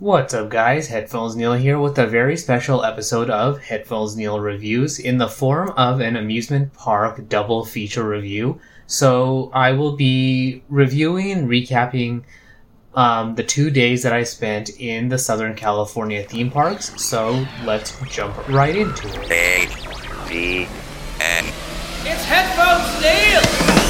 What's up guys, Headphones Neil here with a very special episode of Headphones Neil Reviews in the form of an amusement park double feature review. So I will be reviewing and recapping um, the two days that I spent in the Southern California theme parks. So let's jump right into it. A V N. It's Headphones Neil!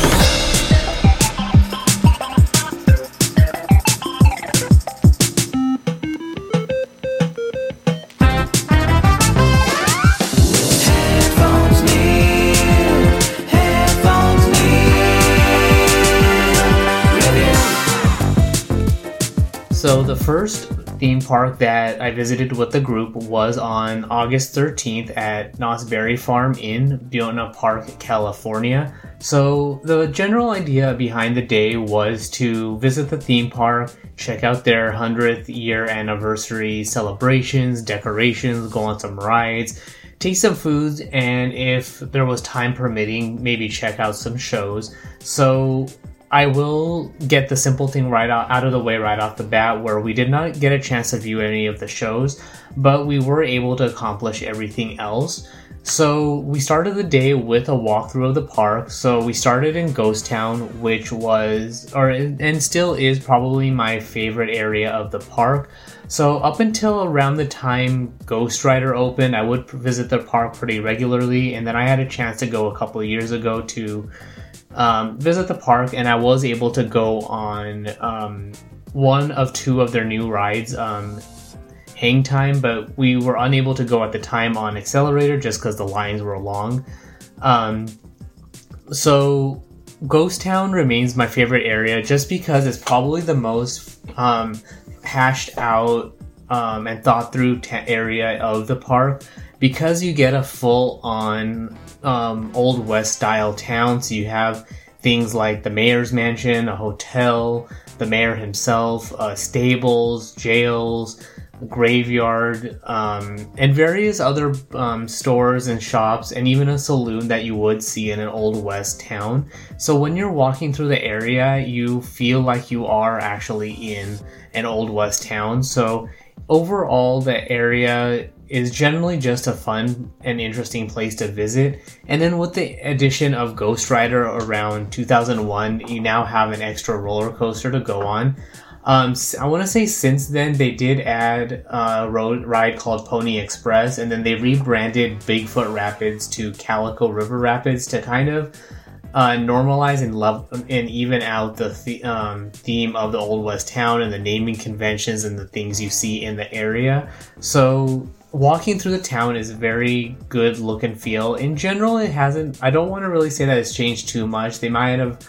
So the first theme park that I visited with the group was on August 13th at Knott's Berry Farm in Buena Park, California. So the general idea behind the day was to visit the theme park, check out their 100th year anniversary celebrations, decorations, go on some rides, take some foods, and if there was time permitting, maybe check out some shows. So I will get the simple thing right out, out of the way right off the bat, where we did not get a chance to view any of the shows, but we were able to accomplish everything else. So we started the day with a walkthrough of the park. So we started in Ghost Town, which was, or and still is probably my favorite area of the park. So up until around the time Ghost Rider opened, I would visit the park pretty regularly, and then I had a chance to go a couple of years ago to um, visit the park, and I was able to go on um, one of two of their new rides, um, Hang Time, but we were unable to go at the time on Xcelerator just because the lines were long. Um, so Ghost Town remains my favorite area just because it's probably the most um, hashed out um, and thought through ta area of the park because you get a full on um, old west style town. So you have things like the mayor's mansion, a hotel, the mayor himself, uh, stables, jails, graveyard, um, and various other um, stores and shops, and even a saloon that you would see in an old west town. So when you're walking through the area, you feel like you are actually in an old west town. So overall, the area is generally just a fun and interesting place to visit. And then with the addition of Ghost Rider around 2001, you now have an extra roller coaster to go on. Um, I want to say since then they did add a road ride called Pony Express, and then they rebranded Bigfoot Rapids to Calico River Rapids to kind of uh, normalize and love and even out the, the um, theme of the old west town and the naming conventions and the things you see in the area. So walking through the town is very good look and feel. In general, it hasn't. I don't want to really say that it's changed too much. They might have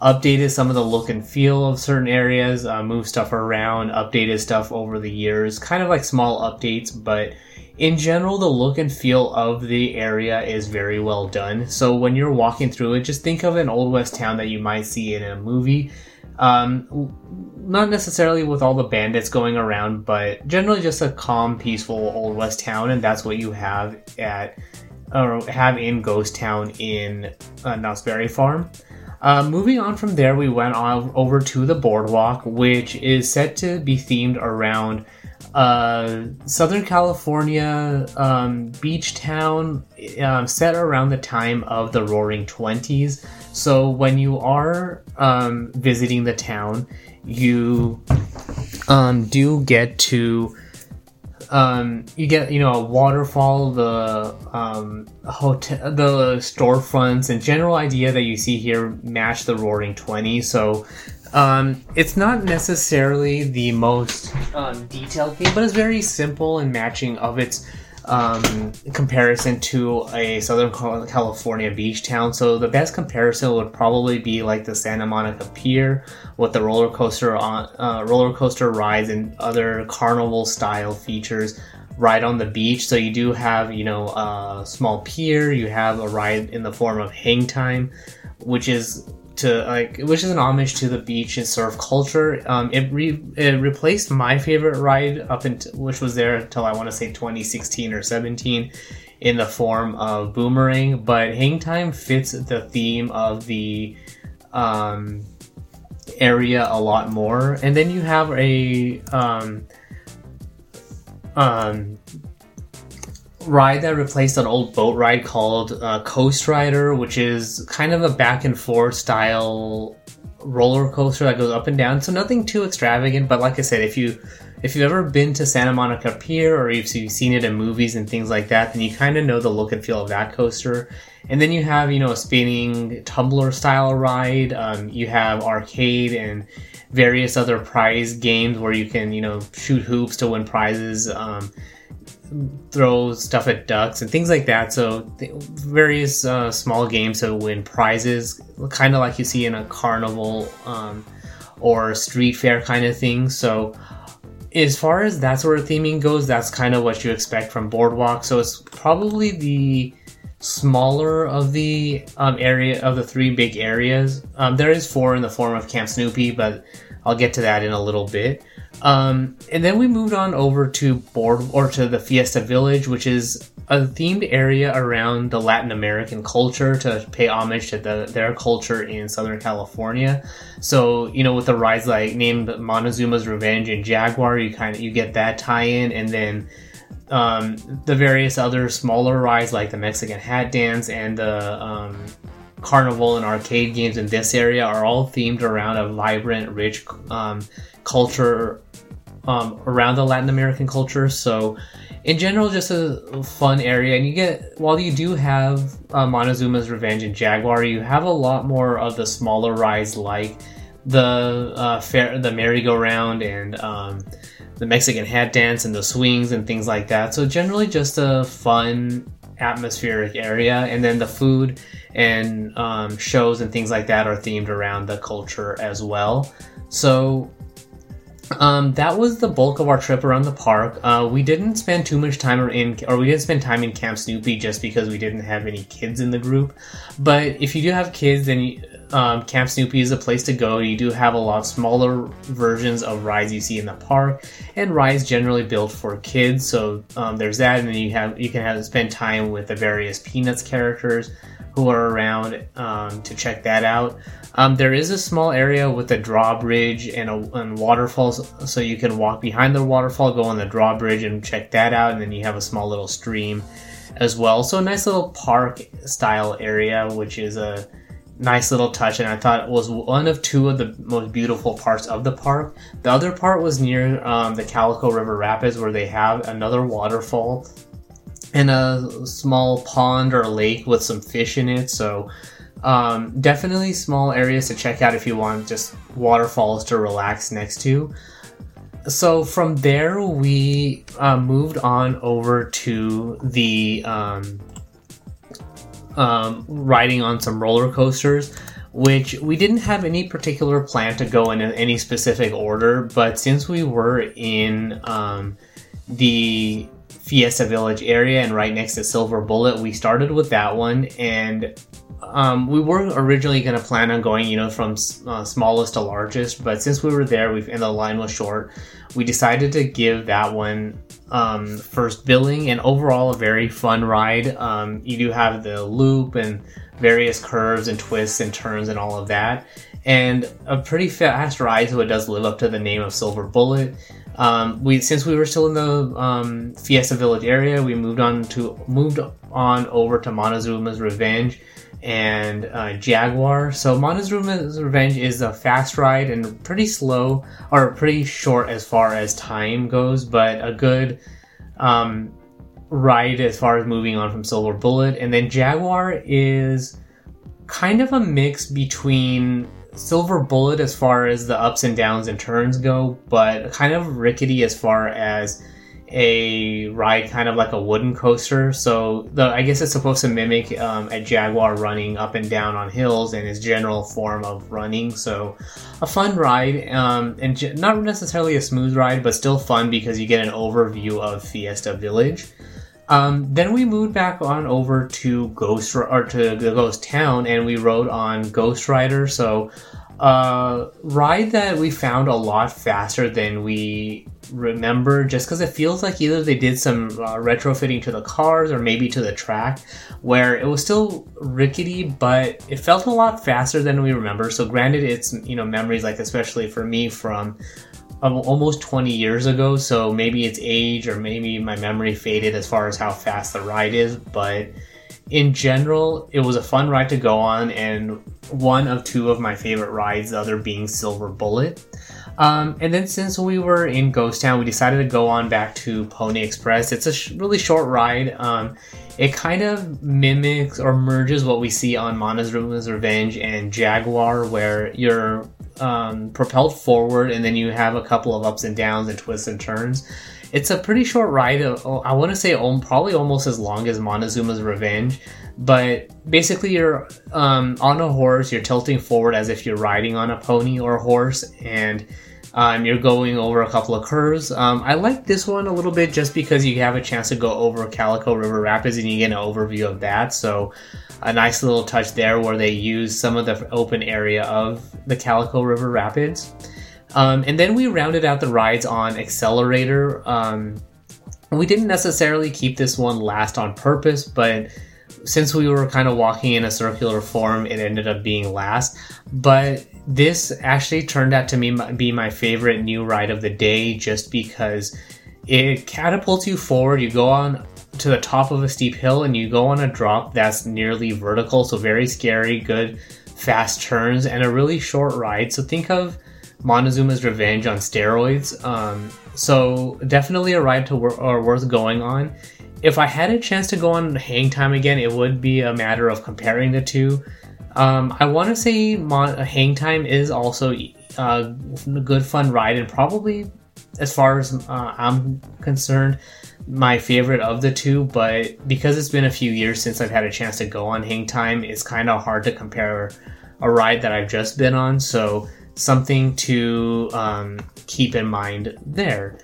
updated some of the look and feel of certain areas, uh, moved stuff around, updated stuff over the years, kind of like small updates, but in general, the look and feel of the area is very well done. So when you're walking through it, just think of an old west town that you might see in a movie. Um, not necessarily with all the bandits going around, but generally just a calm, peaceful old west town, and that's what you have at or have in Ghost Town in uh, Knott's Berry Farm. Uh, moving on from there, we went on over to the boardwalk, which is set to be themed around uh, Southern California um, beach town, um, set around the time of the Roaring Twenties. So when you are um, visiting the town, you um, do get to um, you get you know a waterfall, the um, hotel, the storefronts, and general idea that you see here match the Roaring Twenty. So um, it's not necessarily the most um, detailed game, but it's very simple in matching of its um, comparison to a Southern California beach town. So the best comparison would probably be like the Santa Monica Pier with the roller coaster on uh, roller coaster rides and other carnival style features right on the beach. So you do have you know a small pier. You have a ride in the form of hang time, which is to like which is an homage to the beach and surf culture. Um, it re- it replaced my favorite ride up until which was there until I want to say 2016 or 17 in the form of boomerang. But hang time fits the theme of the um, area a lot more. And then you have a um, um, ride that replaced an old boat ride called uh, Coast Rider, which is kind of a back and forth style roller coaster that goes up and down. So nothing too extravagant, but like I said, if you if you've ever been to Santa Monica Pier or if you've seen it in movies and things like that, then you kind of know the look and feel of that coaster. And then you have you know a spinning tumbler style ride. Um, you have arcade and various other prize games where you can you know shoot hoops to win prizes. Um, throw stuff at ducks and things like that. So various uh, small games to win prizes, kind of like you see in a carnival um, or street fair kind of thing. So as far as that sort of theming goes, that's kind of what you expect from Boardwalk. So it's probably the smaller of the um, area of the three big areas. Um, there is four in the form of Camp Snoopy, but I'll get to that in a little bit. Um, and then we moved on over to board or to the Fiesta Village, which is a themed area around the Latin American culture to pay homage to the, their culture in Southern California. So you know, with the rides like named Montezooma's Revenge and Jaguar, you kind of you get that tie-in, and then um, the various other smaller rides like the Mexican Hat Dance and the um, carnival and arcade games in this area are all themed around a vibrant, rich um, culture um, around the Latin American culture. So, in general, just a fun area. And you get, while you do have uh, Montezooma's Revenge and Jaguar, you have a lot more of the smaller rides like the uh, fair, the merry-go-round and um, the Mexican hat dance and the swings and things like that. So, generally, just a fun atmospheric area. And then the food and um, shows and things like that are themed around the culture as well. So, um, that was the bulk of our trip around the park. Uh, we didn't spend too much time in, or we didn't spend time in Camp Snoopy just because we didn't have any kids in the group. But if you do have kids, then you, um, Camp Snoopy is a place to go. You do have a lot smaller versions of rides you see in the park, and rides generally built for kids. So um, there's that, and then you have you can have spend time with the various Peanuts characters who are around um, to check that out. Um, there is a small area with a drawbridge and, a, and waterfalls, so you can walk behind the waterfall, go on the drawbridge, and check that out. And then you have a small little stream as well. So a nice little park style area, which is a nice little touch. And I thought it was one of two of the most beautiful parts of the park. The other part was near um, the Calico River Rapids, where they have another waterfall and a small pond or lake with some fish in it. So um, definitely small areas to check out if you want just waterfalls to relax next to. So from there, we uh, moved on over to the um, um, riding on some roller coasters, which we didn't have any particular plan to go in any specific order. But since we were in um, the Fiesta Village area and right next to Silver Bullet, we started with that one and um, we were originally going to plan on going, you know, from uh, smallest to largest, but since we were there, we and the line was short, we decided to give that one um, first billing. And overall, a very fun ride. Um, you do have the loop and various curves and twists and turns and all of that. And a pretty fast ride, so it does live up to the name of Silver Bullet. Um, we since we were still in the um, Fiesta Village area, we moved on to moved on over to Montezooma's Revenge and uh, Jaguar. So Montezooma's Revenge is a fast ride and pretty slow or pretty short as far as time goes, but a good um, ride as far as moving on from Silver Bullet. And then Jaguar is kind of a mix between Silver Bullet as far as the ups and downs and turns go, but kind of rickety as far as a ride, kind of like a wooden coaster. So the I guess it's supposed to mimic um, a Jaguar running up and down on hills and its general form of running. So a fun ride, um, and j- not necessarily a smooth ride, but still fun because you get an overview of Fiesta Village. Um, then we moved back on over to Ghost or to the Ghost Town, and we rode on Ghost Rider. So, uh, ride that we found a lot faster than we remember, just because it feels like either they did some uh, retrofitting to the cars or maybe to the track, where it was still rickety, but it felt a lot faster than we remember. So, granted, it's you know memories like especially for me from um, almost 20 years ago, so maybe it's age or maybe my memory faded as far as how fast the ride is, but in general, it was a fun ride to go on and one of two of my favorite rides, the other being Silver Bullet. Um, and then since we were in Ghost Town, we decided to go on back to Pony Express. It's a sh- really short ride. Um, it kind of mimics or merges what we see on Montezooma's Revenge and Jaguar, where you're um, propelled forward and then you have a couple of ups and downs and twists and turns. It's a pretty short ride. I want to say probably almost as long as Montezooma's Revenge, but basically you're um, on a horse. You're tilting forward as if you're riding on a pony or a horse, and um, you're going over a couple of curves. Um, I like this one a little bit just because you have a chance to go over Calico River Rapids and you get an overview of that. So a nice little touch there where they use some of the open area of the Calico River Rapids. Um, and then we rounded out the rides on Xcelerator. Um, we didn't necessarily keep this one last on purpose, but since we were kind of walking in a circular form, it ended up being last. But this actually turned out to me be my favorite new ride of the day just because it catapults you forward. You go on to the top of a steep hill and you go on a drop that's nearly vertical, so very scary, good fast turns, and a really short ride. So think of Montezooma's Revenge on steroids. Um, so definitely a ride to wor- or worth going on. If I had a chance to go on Hang Time again, it would be a matter of comparing the two. Um, I want to say Mon- Hang Time is also uh, a good fun ride and probably, as far as uh, I'm concerned, my favorite of the two. But because it's been a few years since I've had a chance to go on Hang Time, it's kind of hard to compare a ride that I've just been on. So something to um, keep in mind there.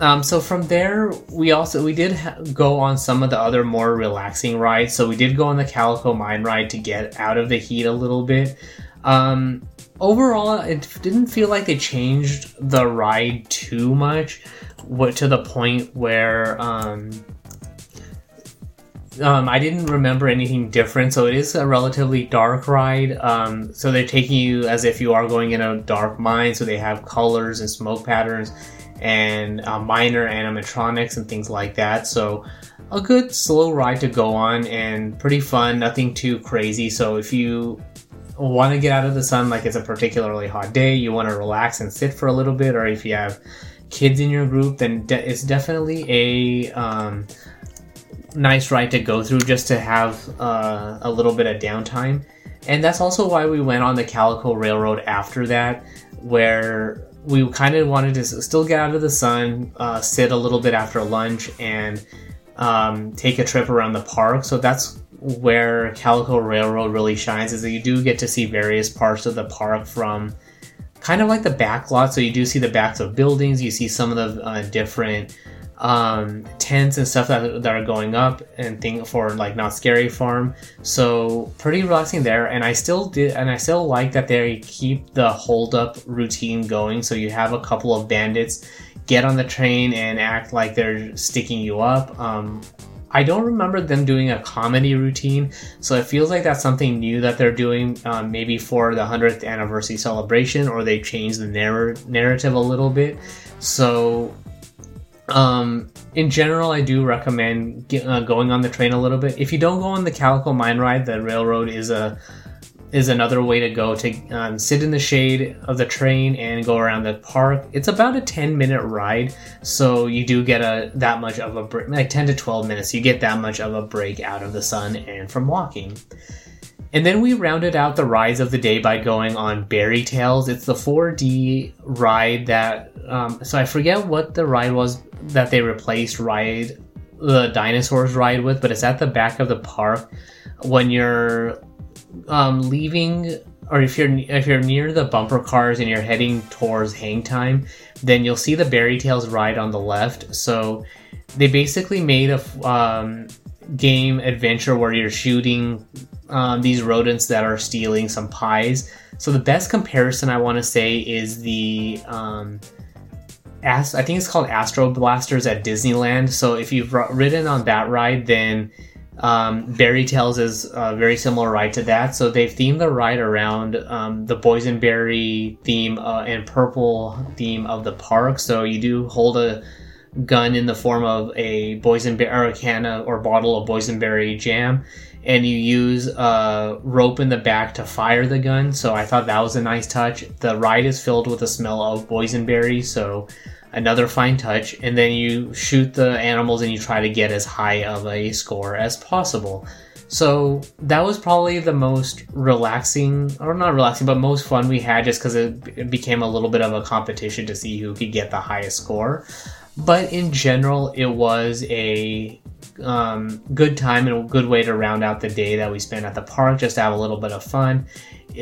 Um, so from there, we also we did ha- go on some of the other more relaxing rides. So we did go on the Calico Mine ride to get out of the heat a little bit. Um, overall, it didn't feel like they changed the ride too much, what to the point where um, um, I didn't remember anything different. So it is a relatively dark ride. Um, so they're taking you as if you are going in a dark mine. So they have colors and smoke patterns and uh, minor animatronics and things like that. So a good slow ride to go on and pretty fun. Nothing too crazy. So if you want to get out of the sun, like it's a particularly hot day, you want to relax and sit for a little bit, or if you have kids in your group, then de- it's definitely a um, nice ride to go through just to have uh, a little bit of downtime. And that's also why we went on the Calico Railroad after that, where we kind of wanted to still get out of the sun, uh, sit a little bit after lunch, and um, take a trip around the park. So that's where Calico Railroad really shines, is that you do get to see various parts of the park from kind of like the back lot. So you do see the backs of buildings, you see some of the uh, different um, tents and stuff that, that are going up and thing for like Knott's Scary Farm. So pretty relaxing there. And I still did, and I still like that they keep the hold up routine going. So you have a couple of bandits get on the train and act like they're sticking you up. Um, I don't remember them doing a comedy routine, so it feels like that's something new that they're doing, um, maybe for the 100th anniversary celebration, or they changed the narr- narrative a little bit. So, um, in general, I do recommend get, uh, going on the train a little bit. If you don't go on the Calico Mine Ride, the railroad is a is another way to go to um, sit in the shade of the train and go around the park. It's about a 10 minute ride, so you do get a that much of a break, like 10 to 12 minutes. You get that much of a break out of the sun and from walking. And then we rounded out the rides of the day by going on Beary Tales. It's the 4D ride that, um, so I forget what the ride was that they replaced ride the dinosaurs ride with, but it's at the back of the park when you're um, leaving or if you're if you're near the bumper cars and you're heading towards hang time, then you'll see the Beary Tales ride on the left. So they basically made a um, game adventure where you're shooting um, these rodents that are stealing some pies. So the best comparison I want to say is the um, Ast- I think it's called Astro Blasters at Disneyland. So if you've r- ridden on that ride, then um, Beary Tales is a very similar ride to that. So they've themed the ride around um, the boysenberry theme uh, and purple theme of the park. So you do hold a gun in the form of a boysenberry or a can of, or bottle of boysenberry jam, and you use a rope in the back to fire the gun. So I thought that was a nice touch. The ride is filled with the smell of boysenberry, so another fine touch. And then you shoot the animals and you try to get as high of a score as possible. So that was probably the most relaxing, or not relaxing, but most fun we had just because it, it became a little bit of a competition to see who could get the highest score. But in general, it was a um, good time and a good way to round out the day that we spent at the park, just to have a little bit of fun.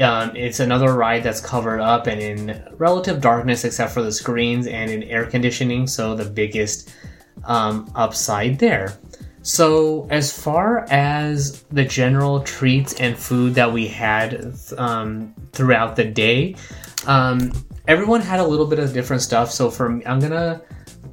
Um, it's another ride that's covered up and in relative darkness, except for the screens and in air conditioning, so the biggest um, upside there. So, as far as the general treats and food that we had um, throughout the day, um, everyone had a little bit of different stuff. So, for me, I'm gonna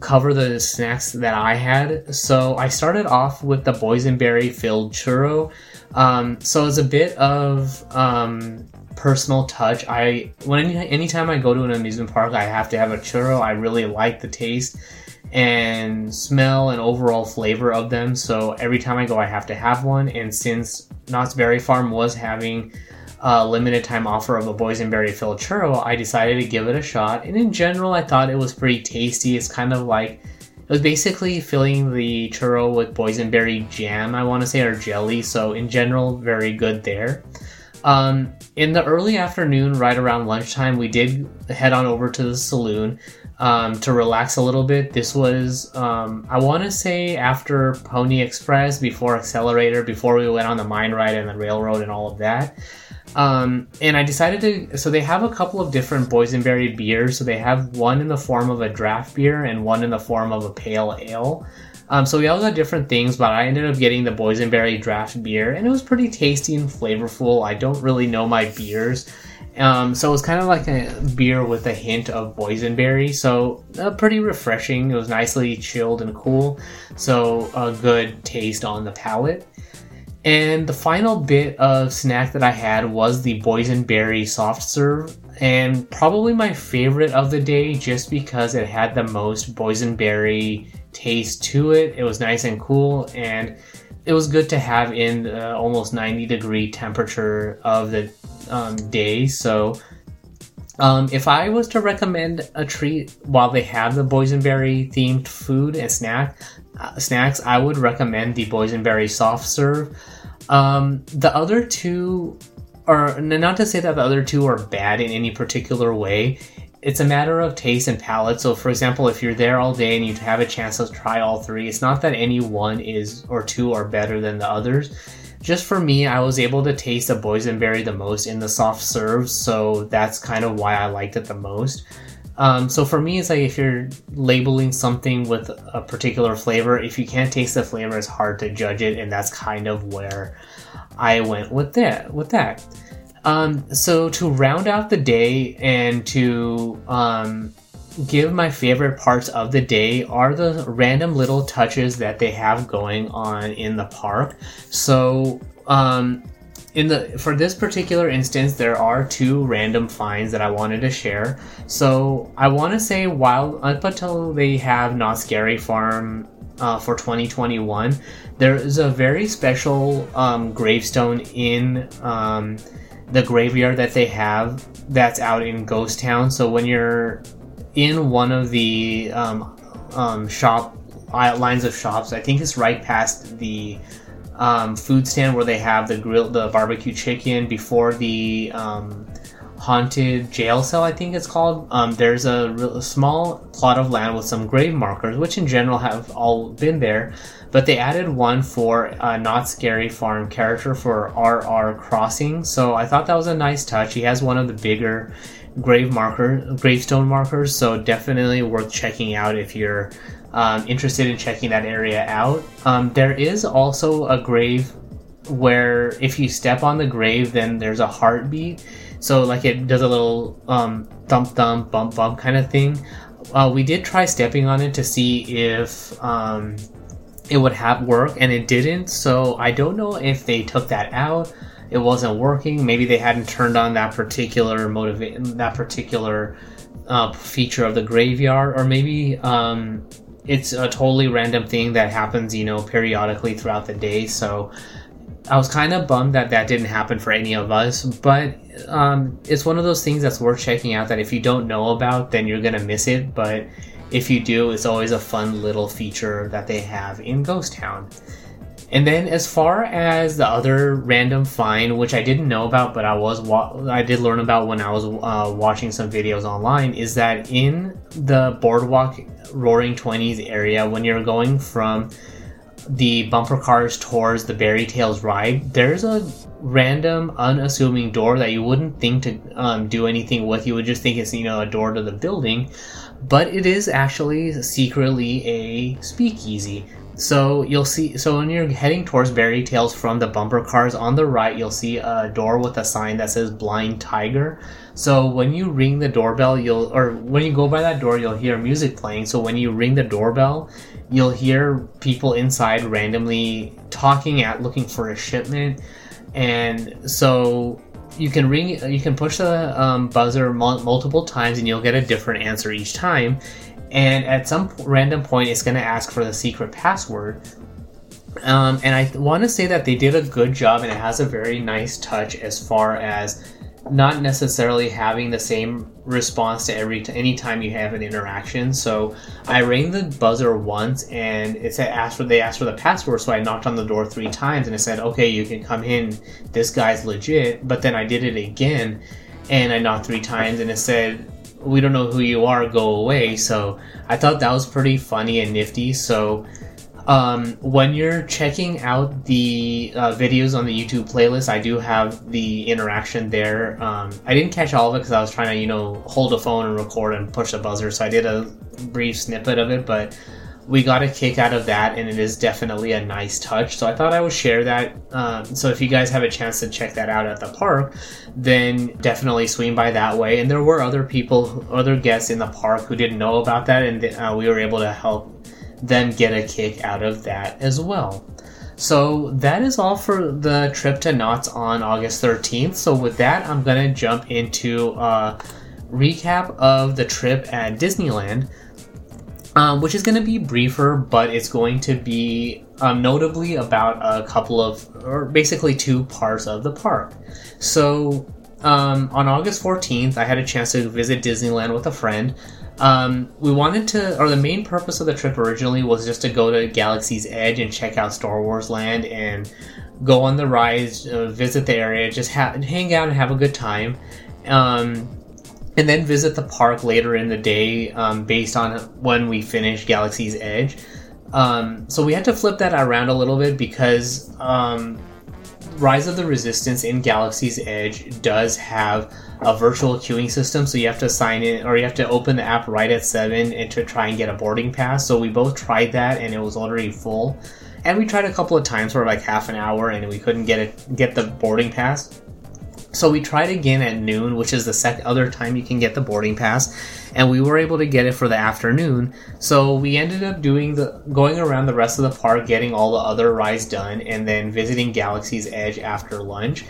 cover the snacks that I had. So, I started off with the boysenberry filled churro. Um, so, it's a bit of um, personal touch. I when anytime I go to an amusement park, I have to have a churro. I really like the taste and smell and overall flavor of them. So every time I go, I have to have one. And since Knott's Berry Farm was having a limited time offer of a boysenberry filled churro, I decided to give it a shot. And in general, I thought it was pretty tasty. It's kind of like it was basically filling the churro with boysenberry jam, I want to say, or jelly. So in general, very good there. Um, in the early afternoon, right around lunchtime, we did head on over to the saloon um, to relax a little bit. This was, um, I want to say, after Pony Express, before Xcelerator, before we went on the mine ride and the railroad and all of that. Um, and I decided to. So they have a couple of different boysenberry beers. So they have one in the form of a draft beer and one in the form of a pale ale. Um, so we all got different things, but I ended up getting the boysenberry draft beer, and it was pretty tasty and flavorful. I don't really know my beers, um, so it was kind of like a beer with a hint of boysenberry. So uh, pretty refreshing. It was nicely chilled and cool, so a good taste on the palate. And the final bit of snack that I had was the boysenberry soft serve, and probably my favorite of the day just because it had the most boysenberry taste to it. It was nice and cool, and it was good to have in the almost 90 degree temperature of the um, day. So, um, if I was to recommend a treat while they have the boysenberry themed food and snack uh, snacks, I would recommend the boysenberry soft serve. Um, the other two are not to say that the other two are bad in any particular way it's a matter of taste and palate. So, for example, if you're there all day and you have a chance to try all three, it's not that any one is or two are better than the others. Just for me, I was able to taste the boysenberry the most in the soft serves, so that's kind of why I liked it the most. Um, so for me, it's like if you're labeling something with a particular flavor, if you can't taste the flavor, it's hard to judge it, and that's kind of where I went with that. With that. Um, so to round out the day and to um, give my favorite parts of the day are the random little touches that they have going on in the park. So, um, in the for this particular instance, there are two random finds that I wanted to share. So I want to say while up until they have Knott's Scary Farm uh, for 2021, there is a very special um, gravestone in um, the graveyard that they have that's out in Ghost Town. So when you're in one of the um, um, shop uh, lines of shops, I think it's right past the um, food stand where they have the grill, the barbecue chicken before the um, haunted jail cell. I think it's called. Um, there's a, real, a small plot of land with some grave markers, which in general have all been there, but they added one for a Knott's Scary Farm character for RR Crossing. So I thought that was a nice touch. He has one of the bigger grave marker gravestone markers, so definitely worth checking out if you're um, interested in checking that area out. Um, there is also a grave where if you step on the grave, then there's a heartbeat. So like it does a little um, thump thump bump bump kind of thing. Uh, we did try stepping on it to see if um, it would have work, and it didn't. So I don't know if they took that out. It wasn't working. Maybe they hadn't turned on that particular motivate that particular uh, feature of the graveyard, or maybe um, it's a totally random thing that happens, you know, periodically throughout the day. So I was kind of bummed that that didn't happen for any of us, but um, it's one of those things that's worth checking out. That if you don't know about, then you're gonna miss it. But if you do, it's always a fun little feature that they have in Ghost Town. And then as far as the other random find, which I didn't know about, but I was wa- I did learn about when I was uh, watching some videos online, is that in the Boardwalk Roaring Twenties area, when you're going from the bumper cars towards the Beary Tales ride, there's a random, unassuming door that you wouldn't think to um, do anything with. You would just think it's you know a door to the building, but it is actually secretly a speakeasy. So you'll see. So when you're heading towards Beary Tales from the bumper cars on the right, you'll see a door with a sign that says "Blind Tiger." So when you ring the doorbell, you'll or when you go by that door, you'll hear music playing. So when you ring the doorbell, you'll hear people inside randomly talking at looking for a shipment, and so you can ring you can push the um, buzzer mul- multiple times and you'll get a different answer each time and at some random point it's going to ask for the secret password um, and i want to say that they did a good job and it has a very nice touch as far as not necessarily having the same response to every t- anytime you have an interaction. So I rang the buzzer once, and it said asked for they asked for the password. So I knocked on the door three times, and it said, "Okay, you can come in. This guy's legit." But then I did it again, and I knocked three times, and it said, "We don't know who you are. Go away." So I thought that was pretty funny and nifty. So um, when you're checking out the uh, videos on the YouTube playlist, I do have the interaction there. Um, I didn't catch all of it because I was trying to, you know, hold a phone and record and push the buzzer, so I did a brief snippet of it, but we got a kick out of that, and it is definitely a nice touch. So I thought I would share that. Um, so if you guys have a chance to check that out at the park, then definitely swing by that way. And there were other people, other guests in the park who didn't know about that, and uh, we were able to help them get a kick out of that as well. So that is all for the trip to Knott's on August 13th. So with that, I'm gonna jump into a recap of the trip at Disneyland, um, which is gonna be briefer, but it's going to be um, notably about a couple of, or basically two parts of the park. So um, on August 14th, I had a chance to visit Disneyland with a friend. Um, we wanted to, or the main purpose of the trip originally was just to go to Galaxy's Edge and check out Star Wars Land and go on the rides, uh, visit the area, just ha- hang out and have a good time. Um, and then visit the park later in the day um, based on when we finish Galaxy's Edge. Um, so we had to flip that around a little bit because um, Rise of the Resistance in Galaxy's Edge does have a virtual queuing system, so you have to sign in or you have to open the app right at seven and to try and get a boarding pass. So we both tried that, and it was already full. And we tried a couple of times for like half an hour, and we couldn't get it get the boarding pass. So we tried again at noon, which is the second other time you can get the boarding pass, and we were able to get it for the afternoon. So we ended up doing the going around the rest of the park, getting all the other rides done, and then visiting Galaxy's Edge after lunch.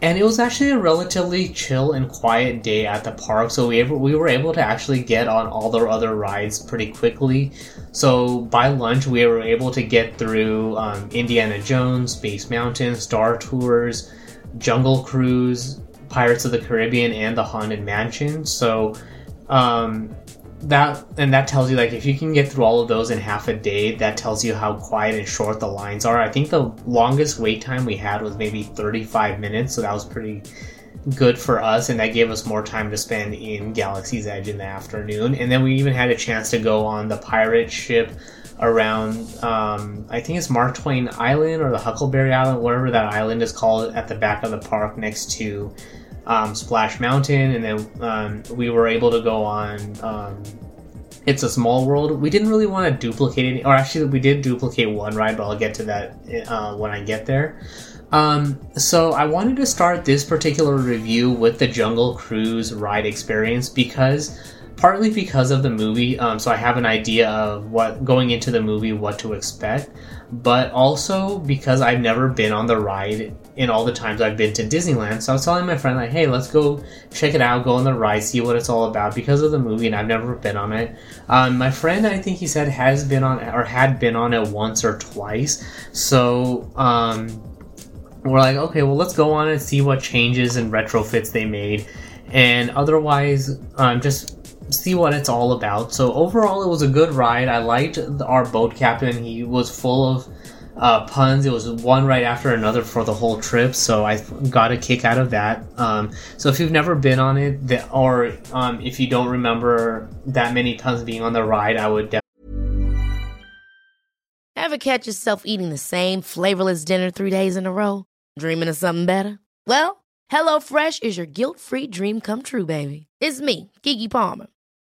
And it was actually a relatively chill and quiet day at the park, so we we were able to actually get on all the other rides pretty quickly. So by lunch, we were able to get through um, Indiana Jones, Space Mountain, Star Tours. Jungle Cruise, Pirates of the Caribbean, and the Haunted Mansion. So um, that and that tells you like if you can get through all of those in half a day, that tells you how quiet and short the lines are. I think the longest wait time we had was maybe 35 minutes, so that was pretty good for us and that gave us more time to spend in Galaxy's Edge in the afternoon. And then we even had a chance to go on the pirate ship around um, I think it's Mark Twain Island or the Huckleberry Island, whatever that island is called, at the back of the park next to um, Splash Mountain, and then um, we were able to go on. Um, it's a small world. We didn't really want to duplicate any, or actually, we did duplicate one ride, but I'll get to that uh, when I get there. Um, so I wanted to start this particular review with the Jungle Cruise ride experience because partly because of the movie, um, so I have an idea of what going into the movie what to expect, but also because I've never been on the ride in all the times I've been to Disneyland. So I was telling my friend like, "Hey, let's go check it out, go on the ride, see what it's all about." Because of the movie, and I've never been on it. Um, my friend, I think he said, has been on or had been on it once or twice. So. Um, we're like, okay, well, let's go on and see what changes and retrofits they made and otherwise um, just see what it's all about. So overall, it was a good ride. I liked our boat captain. He was full of uh, puns. It was one right after another for the whole trip, so I got a kick out of that. Um, so if you've never been on it, or um, if you don't remember that many puns being on the ride, I would. definitely. Ever catch yourself eating the same flavorless dinner three days in a row? Dreaming of something better? Well, HelloFresh is your guilt-free dream come true, baby. It's me, Keke Palmer.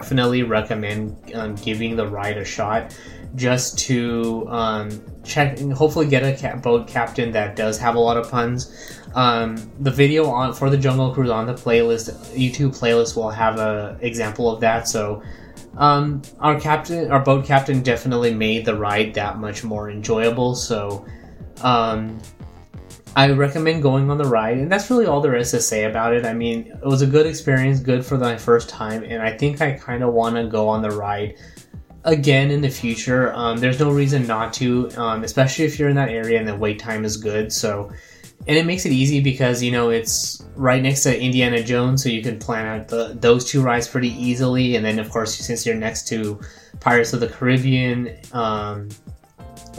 Definitely recommend um, giving the ride a shot just to um, check and hopefully get a boat captain that does have a lot of puns. Um, the video on for the Jungle Cruise on the playlist, YouTube playlist, will have a example of that. So um, our captain, our boat captain, definitely made the ride that much more enjoyable. So um, I recommend going on the ride, and that's really all there is to say about it. I mean, it was a good experience, good for my first time, and I think I kind of want to go on the ride again in the future. Um, there's no reason not to, um, especially if you're in that area and the wait time is good. So, and it makes it easy because you know it's right next to Indiana Jones, so you can plan out the, those two rides pretty easily. And then, of course, since you're next to Pirates of the Caribbean, um,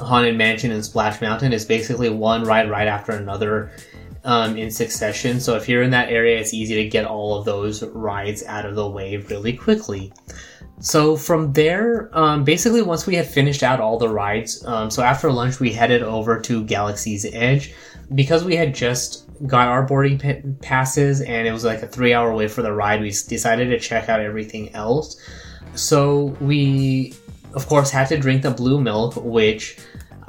Haunted Mansion, and Splash Mountain, is basically one ride right after another. Um, in succession. So if you're in that area, it's easy to get all of those rides out of the way really quickly. So from there, um, basically, once we had finished out all the rides, um, so after lunch, we headed over to Galaxy's Edge because we had just got our boarding pa- passes and it was like a three hour wait for the ride. We decided to check out everything else. So we of course, had to drink the blue milk, which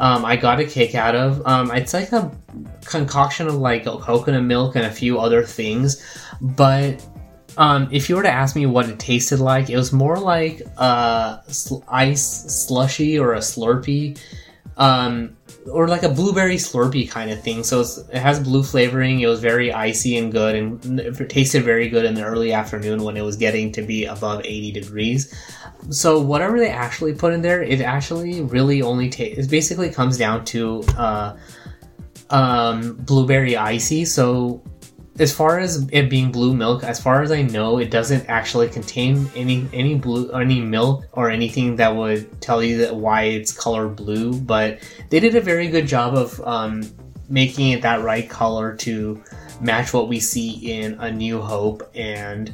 um, I got a kick out of. Um, it's like a concoction of like coconut milk and a few other things, but um, if you were to ask me what it tasted like, it was more like a sl- ice slushy or a Slurpee, um, or like a blueberry Slurpee kind of thing. So it has blue flavoring. It was very icy and good, and it tasted very good in the early afternoon when it was getting to be above 80 degrees. So whatever they actually put in there, it actually really only ta- it basically comes down to uh, um, blueberry icy. So as far as it being blue milk, as far as I know, it doesn't actually contain any any blue any milk or anything that would tell you that why it's colored blue. But they did a very good job of um, making it that right color to match what we see in A New Hope and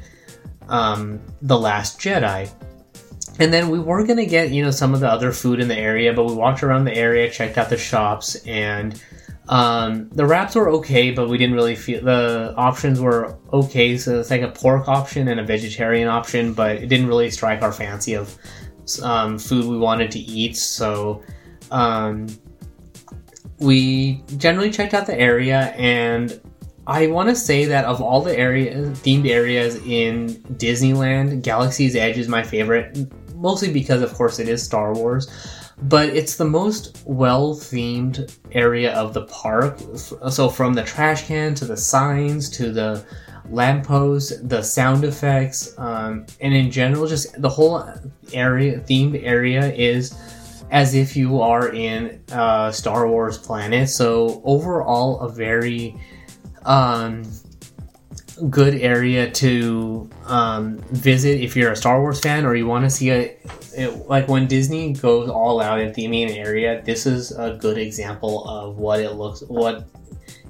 um, The Last Jedi. And then we were gonna get you know some of the other food in the area, but we walked around the area, checked out the shops, and um, the wraps were okay, but we didn't really feel the options were okay. So it's like a pork option and a vegetarian option, but it didn't really strike our fancy of um, food we wanted to eat. So um, we generally checked out the area, and I want to say that of all the area themed areas in Disneyland, Galaxy's Edge is my favorite, mostly because, of course, it is Star Wars but it's the most well themed area of the park. So from the trash can to the signs to the lampposts, the sound effects, um, and in general, just the whole area themed area is as if you are in a Star Wars planet. So overall, a very um, good area to um, visit if you're a Star Wars fan or you want to see a it, like when Disney goes all out in theming an area. This is a good example of what it looks what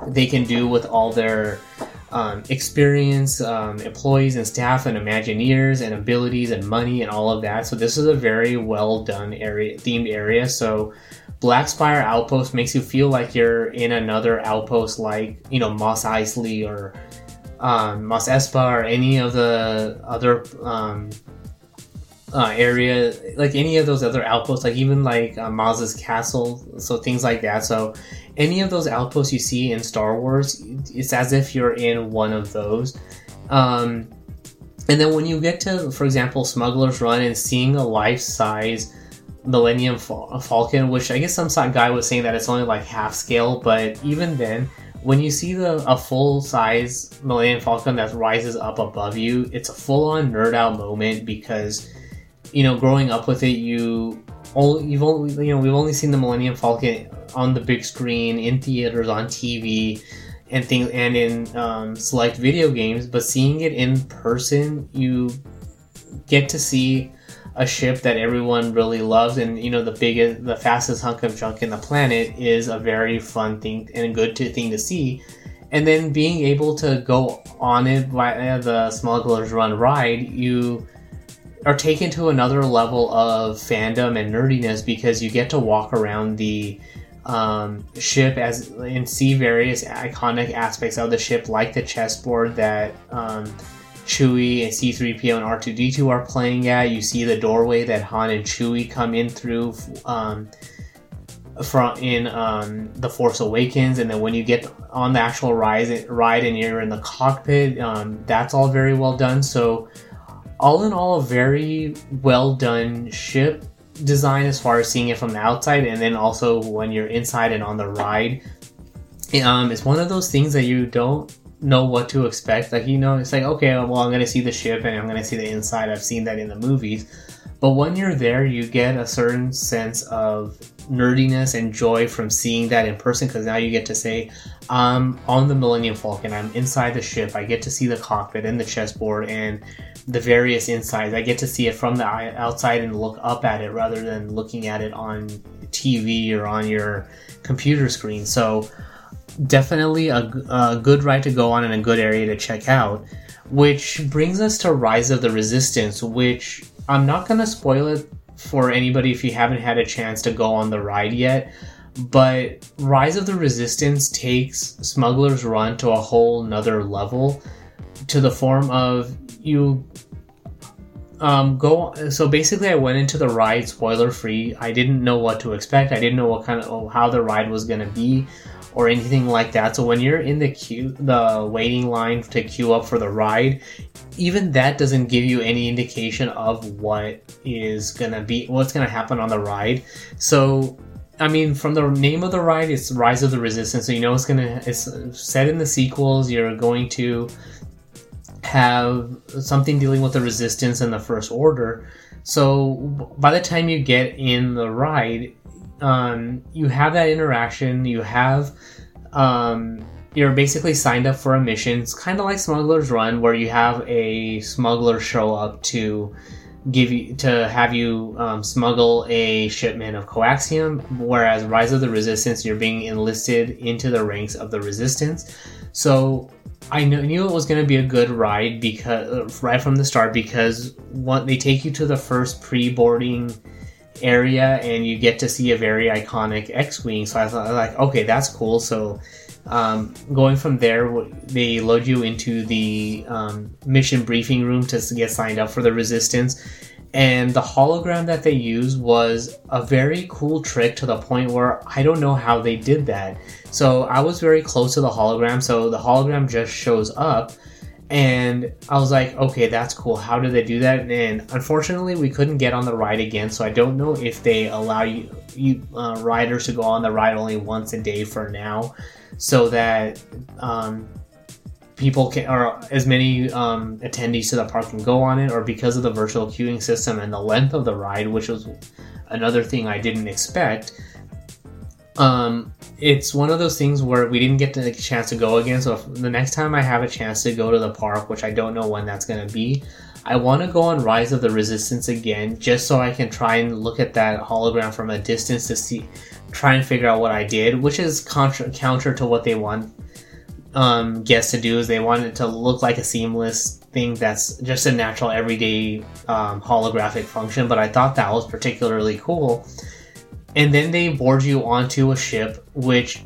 they can do with all their um, experience, um, employees and staff and Imagineers and abilities and money and all of that. So this is a very well done area, themed area. So Black Spire Outpost makes you feel like you're in another outpost, like you know Mos Eisley or um, Mos Espa or any of the other um, uh, area, like any of those other outposts, like even like uh, Maz's castle, so things like that. So any of those outposts you see in Star Wars, it's as if you're in one of those. Um, and then when you get to, for example, Smuggler's Run and seeing a life-size Millennium Fal- Falcon, which I guess some guy was saying that it's only like half scale, but even then, when you see the a full size Millennium Falcon that rises up above you, it's a full on nerd out moment because you know, growing up with it, you only you've only you know we've only seen the Millennium Falcon on the big screen in theaters on TV and things and in um, select video games, but seeing it in person, you get to see a ship that everyone really loves and you know the biggest the fastest hunk of junk in the planet is a very fun thing and a good thing to see. And then being able to go on it via the smugglers run ride you are taken to another level of fandom and nerdiness because you get to walk around the um, ship as and see various iconic aspects of the ship, like the chessboard that um, Chewie and C-3PO and R2D2 are playing at. You see the doorway that Han and Chewie come in through. Um, from in um, the Force Awakens, and then when you get on the actual ride, ride and you're in the cockpit, um, that's all very well done. So all in all, a very well done ship design as far as seeing it from the outside, and then also when you're inside and on the ride. Um, it's one of those things that you don't know what to expect. Like, you know, it's like, okay, well, I'm to see the ship and I'm to see the inside. I've seen that in the movies. But when you're there, you get a certain sense of nerdiness and joy from seeing that in person because now you get to say, I'm on the Millennium Falcon, I'm inside the ship, I get to see the cockpit and the chessboard and the various insides. I get to see it from the outside and look up at it rather than looking at it on TV or on your computer screen. So, definitely a, a good ride to go on and a good area to check out. Which brings us to Rise of the Resistance, which I'm not going to spoil it for anybody if you haven't had a chance to go on the ride yet. But Rise of the Resistance takes Smuggler's Run to a whole nother level to the form of you um, go. So basically, I went into the ride spoiler free. I didn't know what to expect. I didn't know what kind of how the ride was gonna be, or anything like that. So when you're in the queue, the waiting line to queue up for the ride, even that doesn't give you any indication of what is gonna be, what's gonna happen on the ride. So I mean, from the name of the ride, it's Rise of the Resistance. So you know it's gonna it's set in the sequels. You're going to have something dealing with the Resistance and the First Order. So by the time you get in the ride, um, you have that interaction. You have um, you're basically signed up for a mission. It's kind of like Smuggler's Run, where you have a smuggler show up to give you to have you um, smuggle a shipment of coaxium whereas rise of the resistance you're being enlisted into the ranks of the resistance so i knew, it was going to be a good ride because right from the start because what they take you to the first pre-boarding area and you get to see a very iconic x-wing so i thought like okay that's cool so um, going from there, they load you into the um, mission briefing room to get signed up for the resistance. And the hologram that they used was a very cool trick to the point where I don't know how they did that. So I was very close to the hologram, so the hologram just shows up. And I was like, okay, that's cool. How did they do that? And unfortunately, we couldn't get on the ride again, so I don't know if they allow you, you uh, riders to go on the ride only once a day for now so that um, people can or as many um, attendees to the park can go on it or because of the virtual queuing system and the length of the ride which was another thing i didn't expect um, it's one of those things where we didn't get the chance to go again so the next time i have a chance to go to the park which i don't know when that's going to be i want to go on rise of the resistance again just so i can try and look at that hologram from a distance to see try and figure out what I did, which is contra- counter to what they want um, guests to do. Is they want it to look like a seamless thing that's just a natural everyday um, holographic function. But I thought that was particularly cool. And then they board you onto a ship, which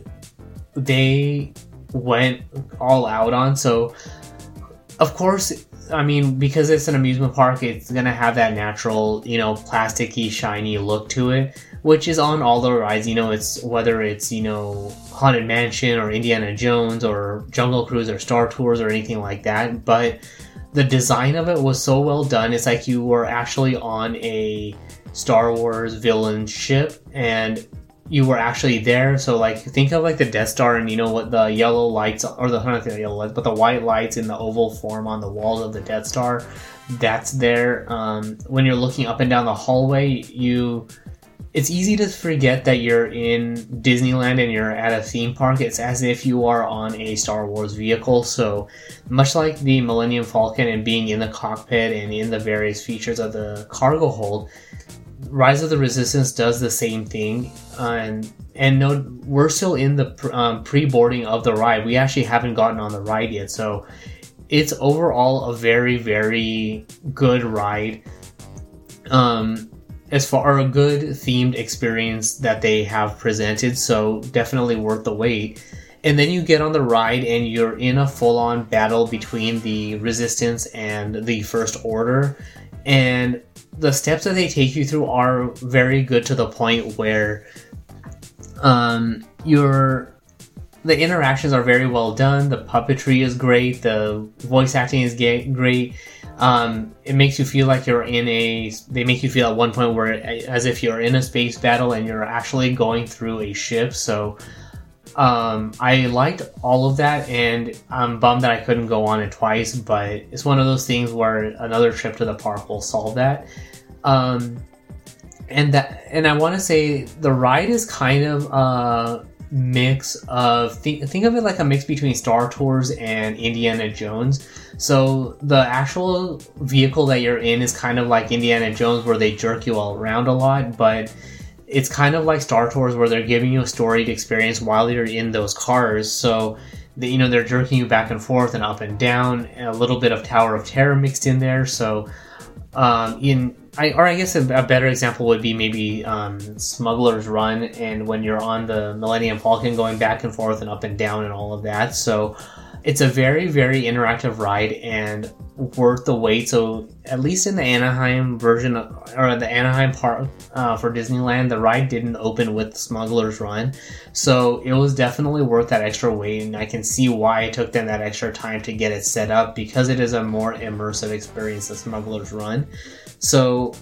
they went all out on. So, of course, I mean, because it's an amusement park, it's gonna have that natural, you know, plasticky, shiny look to it which is on all the rides. You know, it's whether it's you know Haunted Mansion or Indiana Jones or Jungle Cruise or Star Tours or anything like that. But the design of it was so well done. It's like you were actually on a Star Wars villain ship and you were actually there. So like think of like the Death Star and you know what the yellow lights or the not the yellow lights, but the white lights in the oval form on the walls of the Death Star. That's there. Um, when you're looking up and down the hallway, you it's easy to forget that you're in Disneyland and you're at a theme park. It's as if you are on a Star Wars vehicle. So, much like the Millennium Falcon and being in the cockpit and in the various features of the cargo hold, Rise of the Resistance does the same thing. and and no, we're still in the um, pre-boarding of the ride. We actually haven't gotten on the ride yet. So, it's overall a very very good ride. Um, as far a good themed experience that they have presented, so definitely worth the wait. And then you get on the ride and you're in a full on battle between the resistance and the first order. And the steps that they take you through are very good to the point where um, you're the interactions are very well done. The puppetry is great. The voice acting is great um, it makes you feel like you're in a. They make you feel at one point where as if you're in a space battle and you're actually going through a ship. So um, I liked all of that, and I'm bummed that I couldn't go on it twice. But it's one of those things where another trip to the park will solve that. Um, and that, and I want to say the ride is kind of a mix of think, think of it like a mix between Star Tours and Indiana Jones so the actual vehicle that you're in is kind of like Indiana Jones, where they jerk you all around a lot, but it's kind of like Star Tours, where they're giving you a storied experience while you're in those cars. So you know they're jerking you back and forth and up and down, and a little bit of Tower of Terror mixed in there. So um, in I, or I guess a, a, better example would be maybe um, Smuggler's Run, and when you're on the Millennium Falcon, going back and forth and up and down and all of that. So it's a very very interactive ride and worth the wait. So at least in the Anaheim version of, or the Anaheim part uh, for Disneyland, the ride didn't open with Smuggler's Run, so it was definitely worth that extra wait. And I can see why it took them that extra time to get it set up because it is a more immersive experience than Smuggler's Run. So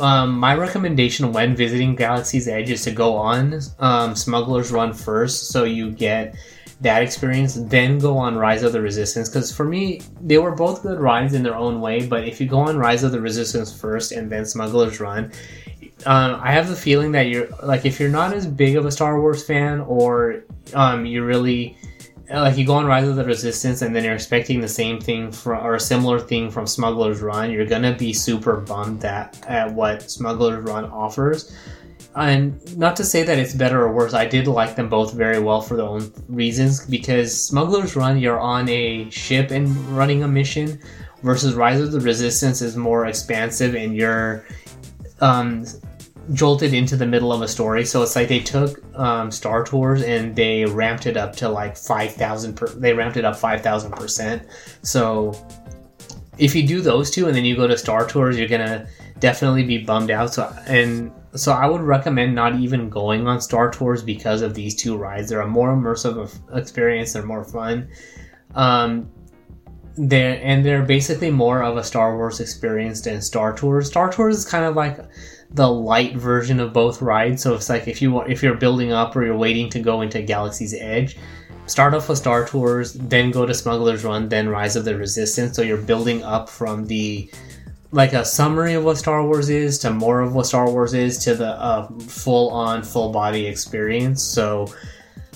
um, my recommendation when visiting Galaxy's Edge is to go on um, Smuggler's Run first, so you get that experience, then go on Rise of the Resistance. Because for me, they were both good rides in their own way, but if you go on Rise of the Resistance first and then Smuggler's Run, um, I have the feeling that you're like if you're not as big of a Star Wars fan, or um, you really like you go on Rise of the Resistance and then you're expecting the same thing from or a similar thing from Smuggler's Run, you're gonna be super bummed at at what Smuggler's Run offers. And not to say that it's better or worse, I did like them both very well for their own reasons. Because Smuggler's Run, you're on a ship and running a mission, versus Rise of the Resistance is more expansive and you're um, jolted into the middle of a story. So it's like they took um, Star Tours and they ramped it up to like five thousand. Per- they ramped it up five thousand percent. So if you do those two and then you go to Star Tours, you're gonna definitely be bummed out. So and so I would recommend not even going on Star Tours because of these two rides. They're a more immersive experience. They're more fun. Um, they're and they're basically more of a Star Wars experience than Star Tours. Star Tours is kind of like the light version of both rides. So it's like if you if you're building up or you're waiting to go into Galaxy's Edge, start off with Star Tours, then go to Smuggler's Run, then Rise of the Resistance. So you're building up from the like a summary of what Star Wars is to more of what Star Wars is to the uh, full on full body experience. So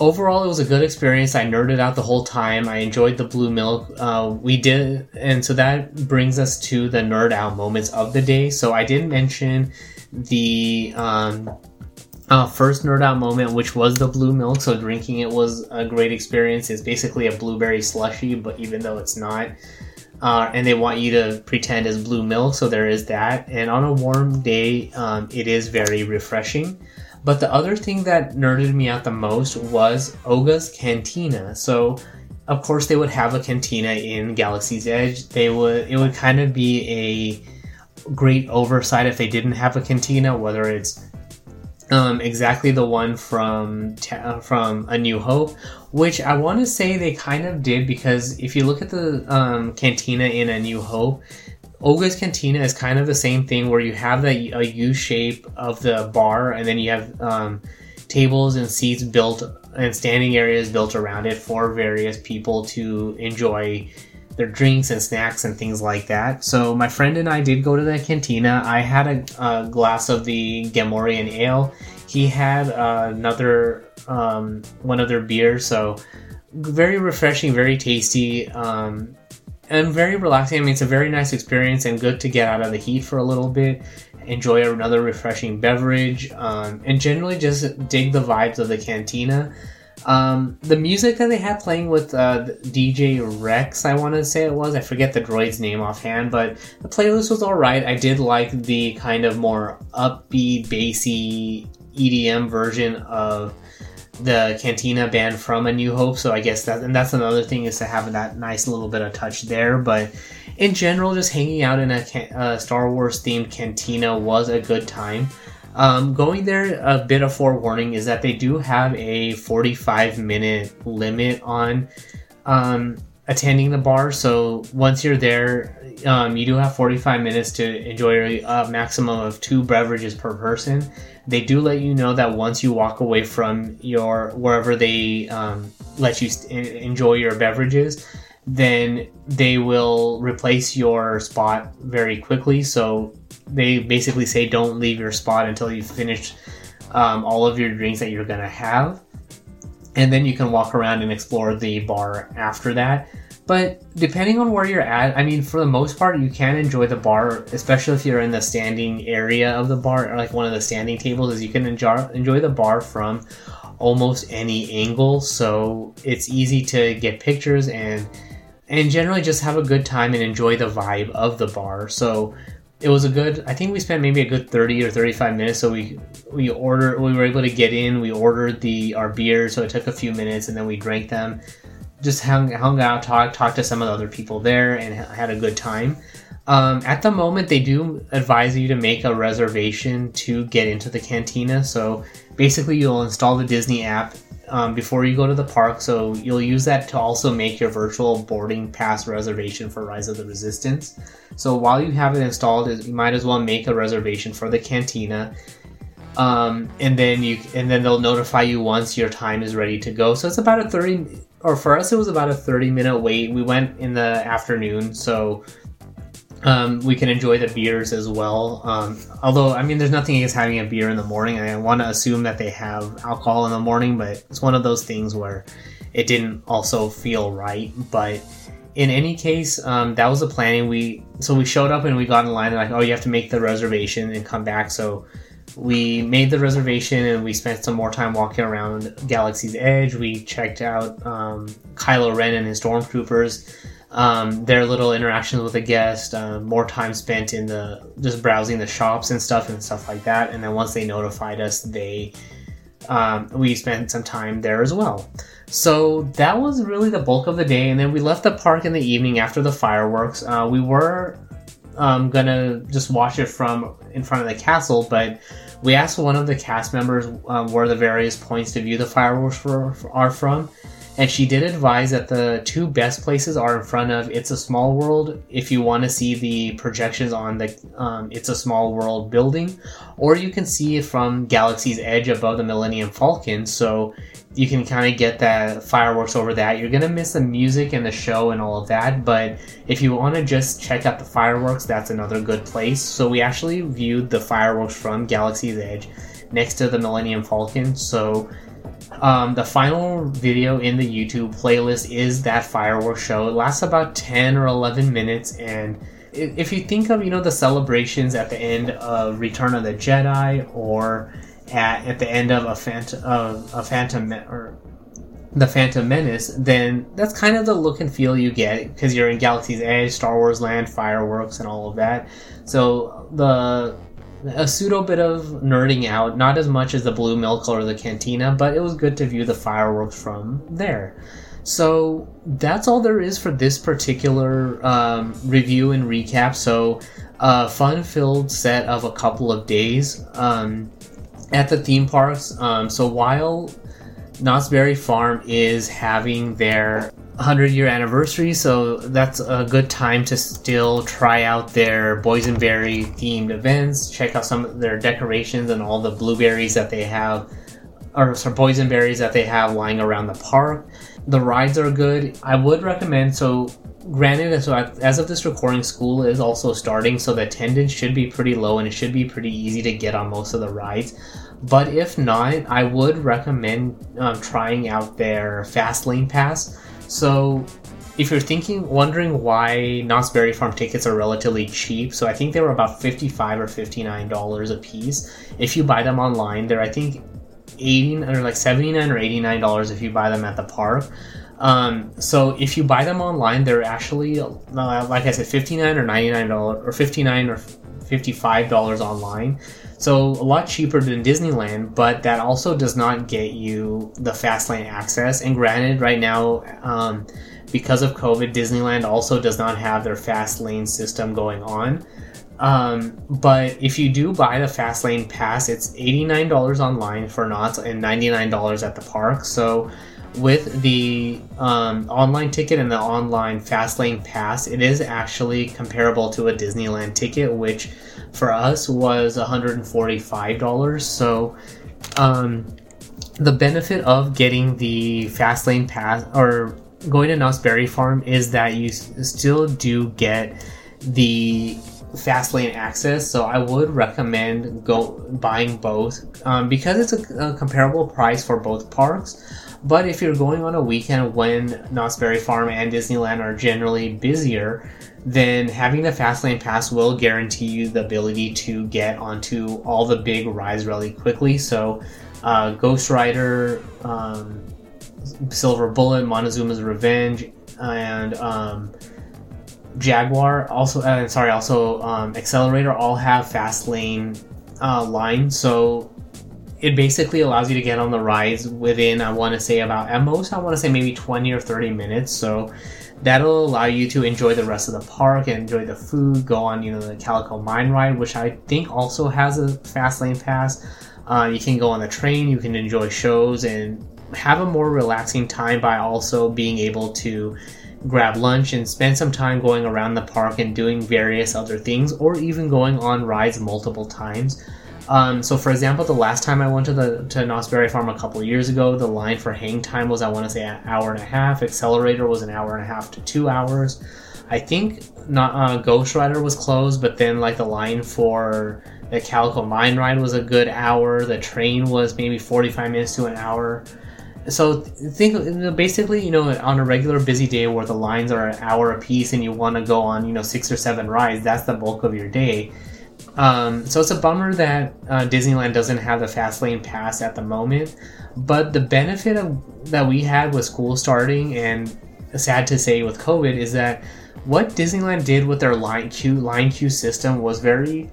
overall it was a good experience. I nerded out the whole time. I enjoyed the blue milk. Uh, we did and so that brings us to the nerd out moments of the day. So i didn't mention the um, uh, first nerd out moment which was the blue milk. So drinking it was a great experience. It's basically a blueberry slushy but even though it's not uh, and they want you to pretend as blue milk so there is that and on a warm day um, it is very refreshing but the other thing that nerded me out the most was Oga's Cantina. So, of course, they would have a cantina in Galaxy's Edge. They would it would kind of be a great oversight if they didn't have a cantina, whether it's um, exactly the one from from A New Hope, which I want to say they kind of did because if you look at the um, cantina in A New Hope, Oga's Cantina is kind of the same thing where you have a U shape of the bar and then you have um, tables and seats built and standing areas built around it for various people to enjoy their drinks and snacks and things like that. So my friend and I did go to the cantina. I had a, a glass of the Gamorrean ale. He had uh, another um, one of their beers. So very refreshing, very tasty. Um, and very relaxing. I mean, it's a very nice experience and good to get out of the heat for a little bit, enjoy another refreshing beverage, um, and generally just dig the vibes of the cantina. Um, the music that they had playing with uh, DJ Rex, I want to say it was. I forget the droid's name offhand, but the playlist was alright. I did like the kind of more upbeat, bassy EDM version of the Cantina band from A New Hope. So I guess that and that's another thing is to have that nice little bit of touch there. But in general, just hanging out in a, a Star Wars themed cantina was a good time. Um, going there, a bit of forewarning is that they do have a 45 minute limit on um, attending the bar. So once you're there, um, you do have 45 minutes to enjoy a maximum of two beverages per person. They do let you know that once you walk away from your wherever they um, let you st- enjoy your beverages, then they will replace your spot very quickly. So they basically say don't leave your spot until you've finished um, all of your drinks that you're gonna have and then you can walk around and explore the bar after that. But depending on where you're at, I mean, for the most part, you can enjoy the bar, especially if you're in the standing area of the bar, or like one of the standing tables, is you can enjoy enjoy the bar from almost any angle. So it's easy to get pictures and and generally just have a good time and enjoy the vibe of the bar. So it was a good i think we spent maybe a good 30 or 35 minutes so we we ordered we were able to get in we ordered the our beers so it took a few minutes and then we drank them just hung hung out, talked talked to some of the other people there, and had a good time. Um, at the moment, they do advise you to make a reservation to get into the cantina. So basically, you'll install the Disney app um, before you go to the park. So you'll use that to also make your virtual boarding pass reservation for Rise of the Resistance. So while you have it installed, you might as well make a reservation for the cantina. Um, and then you and then they'll notify you once your time is ready to go. So it's about a thirty, or for us it was about a thirty minute wait. We went in the afternoon, so um, we can enjoy the beers as well. Um, although, I mean, there's nothing against having a beer in the morning. I want to assume that they have alcohol in the morning, but it's one of those things where it didn't also feel right. But in any case, um, that was the planning. We so we showed up and we got in line. And like, oh, you have to make the reservation and come back. So we made the reservation and we spent some more time walking around Galaxy's Edge. We checked out um, Kylo Ren and his stormtroopers um, their little interactions with the guest, uh, more time spent in the just browsing the shops and stuff and stuff like that. And then once they notified us, they um, we spent some time there as well. So that was really the bulk of the day. And then we left the park in the evening after the fireworks. Uh, we were um, gonna just watch it from in front of the castle, but we asked one of the cast members um, where the various points to view the fireworks for, are from and she did advise that the two best places are in front of It's a Small World if you want to see the projections on the um, It's a Small World building, or you can see it from Galaxy's Edge above the Millennium Falcon. So you can kind of get that fireworks over that. You're gonna miss the music and the show and all of that, but if you want to just check out the fireworks, that's another good place. So we actually viewed the fireworks from Galaxy's Edge next to the Millennium Falcon. So um, the final video in the YouTube playlist is that fireworks show. It lasts about 10 or 11 minutes, and if you think of you know the celebrations at the end of Return of the Jedi or at, at the end of a Phantom of a Phantom or the Phantom Menace, then that's kind of the look and feel you get because you're in Galaxy's Edge, Star Wars Land, fireworks, and all of that. So the a pseudo bit of nerding out, not as much as the blue milk or the cantina, but it was good to view the fireworks from there. So that's all there is for this particular um, review and recap. So, a fun filled set of a couple of days um, at the theme parks. Um, so, while Knott's Berry Farm is having their 100 year anniversary, so that's a good time to still try out their boysenberry themed events, check out some of their decorations and all the blueberries that they have, or some boysenberries that they have lying around the park. The rides are good. I would recommend, so granted, so as of this recording, school is also starting, so the attendance should be pretty low and it should be pretty easy to get on most of the rides. But if not, I would recommend um, trying out their Fast Lane Pass. So, if you're thinking, wondering why Knott's Berry Farm tickets are relatively cheap, so I think they were about fifty-five or fifty-nine dollars a piece. If you buy them online, they're I think eighty or like seventy-nine or eighty-nine dollars if you buy them at the park. Um, so if you buy them online, they're actually uh, like I said, fifty-nine or ninety-nine dollars or fifty-nine or fifty-five dollars online. So a lot cheaper than Disneyland, but that also does not get you the fast lane access. And granted, right now, um, because of COVID, Disneyland also does not have their fast lane system going on. Um, but if you do buy the fast lane pass, it's $89 online for Knott's and $99 at the park. So with the um, online ticket and the online fast lane pass, it is actually comparable to a Disneyland ticket, which for us was $145. So, um, the benefit of getting the fast lane pass or going to Knott's Berry Farm is that you still do get the fast lane access. So I would recommend go buying both um, because it's a, a comparable price for both parks. But if you're going on a weekend when Knott's Berry Farm and Disneyland are generally busier, then having the Fastlane Pass will guarantee you the ability to get onto all the big rides really quickly. So, uh, Ghost Rider, um, Silver Bullet, Montezooma's Revenge, and um, Jaguar, also, uh, sorry, also um, Xcelerator all have fast lane uh, lines. So, it basically allows you to get on the rides within I want to say about at most I want to say maybe 20 or 30 minutes. So that'll allow you to enjoy the rest of the park and enjoy the food. Go on you know the Calico Mine ride, which I think also has a fast lane pass. Uh, you can go on the train. You can enjoy shows and have a more relaxing time by also being able to grab lunch and spend some time going around the park and doing various other things or even going on rides multiple times. Um, so, for example, the last time I went to the to Knott's Berry Farm a couple years ago, the line for HangTime was I want to say an hour and a half. Xcelerator was an hour and a half to two hours. I think not uh, Ghost Rider was closed, but then like the line for the Calico Mine ride was a good hour. The train was maybe forty five minutes to an hour. So think basically, you know, on a regular busy day where the lines are an hour a piece and you want to go on, you know, six or seven rides, that's the bulk of your day um, so it's a bummer that uh, Disneyland doesn't have the fast lane pass at the moment. But the benefit of that we had with school starting, and sad to say with COVID, is that what Disneyland did with their line queue line queue system was very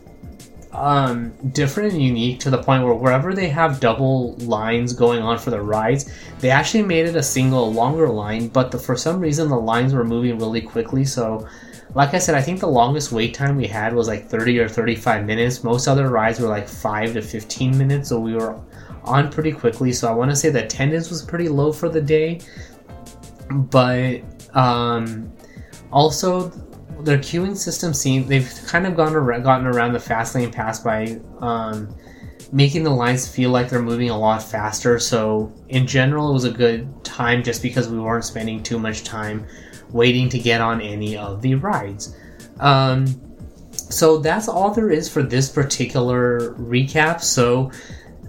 um, different and unique to the point where wherever they have double lines going on for the rides, they actually made it a single longer line. But the, for some reason, the lines were moving really quickly, so like I said, I think the longest wait time we had was like 30 or 35 minutes. Most other rides were like 5 to 15 minutes, so we were on pretty quickly. So I want to say the attendance was pretty low for the day. But um, also, their queuing system seems they've kind of gone gotten around the fast lane pass by um, making the lines feel like they're moving a lot faster. So in general, it was a good time just because we weren't spending too much time waiting to get on any of the rides. Um, so that's all there is for this particular recap. So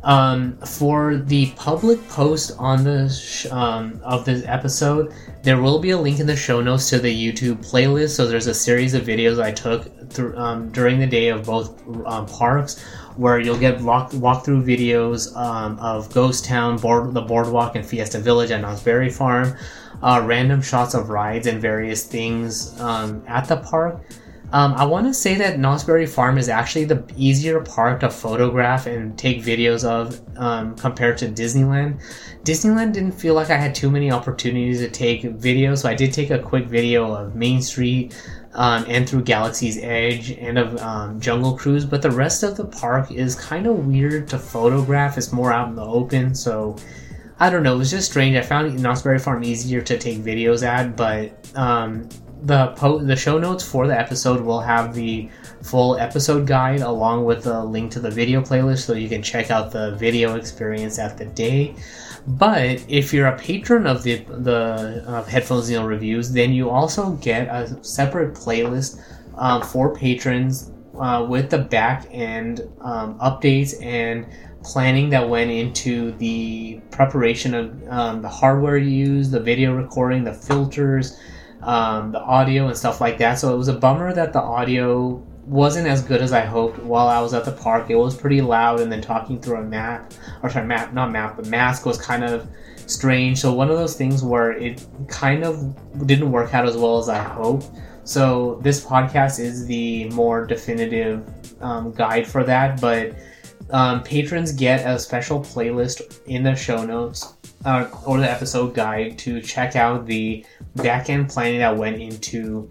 um, for the public post on the sh- um, of this episode, there will be a link in the show notes to the YouTube playlist. So there's a series of videos I took um, during the day of both um, parks, where you'll get walk walkthrough videos um, of Ghost Town, board, the Boardwalk, and Fiesta Village at Knott's Berry Farm uh, random shots of rides and various things um, at the park. Um, I want to say that Knott's Berry Farm is actually the easier park to photograph and take videos of um, compared to Disneyland. Disneyland didn't feel like I had too many opportunities to take videos, so I did take a quick video of Main Street um, and through Galaxy's Edge and of um, Jungle Cruise, but the rest of the park is kind of weird to photograph. It's more out in the open, so I don't know. It was just strange. I found Knott's Berry Farm easier to take videos at, but um, the po- the show notes for the episode will have the full episode guide along with a link to the video playlist, so you can check out the video experience at the day. But if you're a patron of the the uh, Headphones Neil reviews, then you also get a separate playlist um, for patrons uh, with the back end um, updates and planning that went into the preparation of um, the hardware used, the video recording, the filters, um, the audio, and stuff like that. So it was a bummer that the audio wasn't as good as I hoped while I was at the park. It was pretty loud, and then talking through a map, or sorry, map, not map, but mask was kind of strange. So one of those things where it kind of didn't work out as well as I hoped. So this podcast is the more definitive um, guide for that, but um, patrons get a special playlist in the show notes uh, or the episode guide to check out the backend planning that went into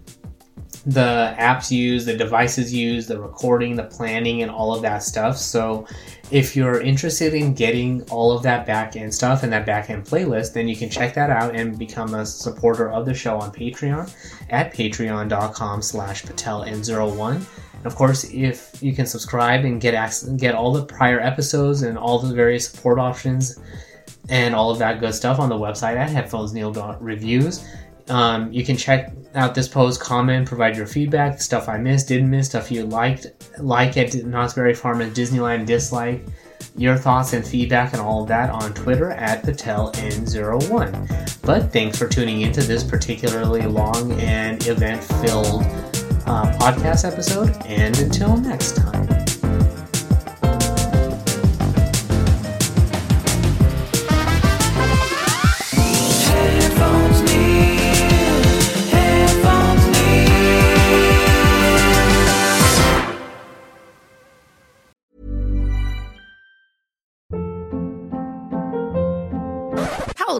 the apps used, the devices used, the recording, the planning, and all of that stuff. So, if you're interested in getting all of that backend stuff and that backend playlist, then you can check that out and become a supporter of the show on Patreon at patreon.com slash pateln01. Of course, if you can subscribe and get access, get all the prior episodes and all the various support options and all of that good stuff on the website at headphonesneil.reviews. Um, you can check out this post, comment, provide your feedback, stuff I missed, didn't miss, stuff you liked, like at Knott's Berry Farm and Disneyland, dislike, your thoughts and feedback and all of that on Twitter at PatelN01. But thanks for tuning into this particularly long and event filled uh, podcast episode. And until next time.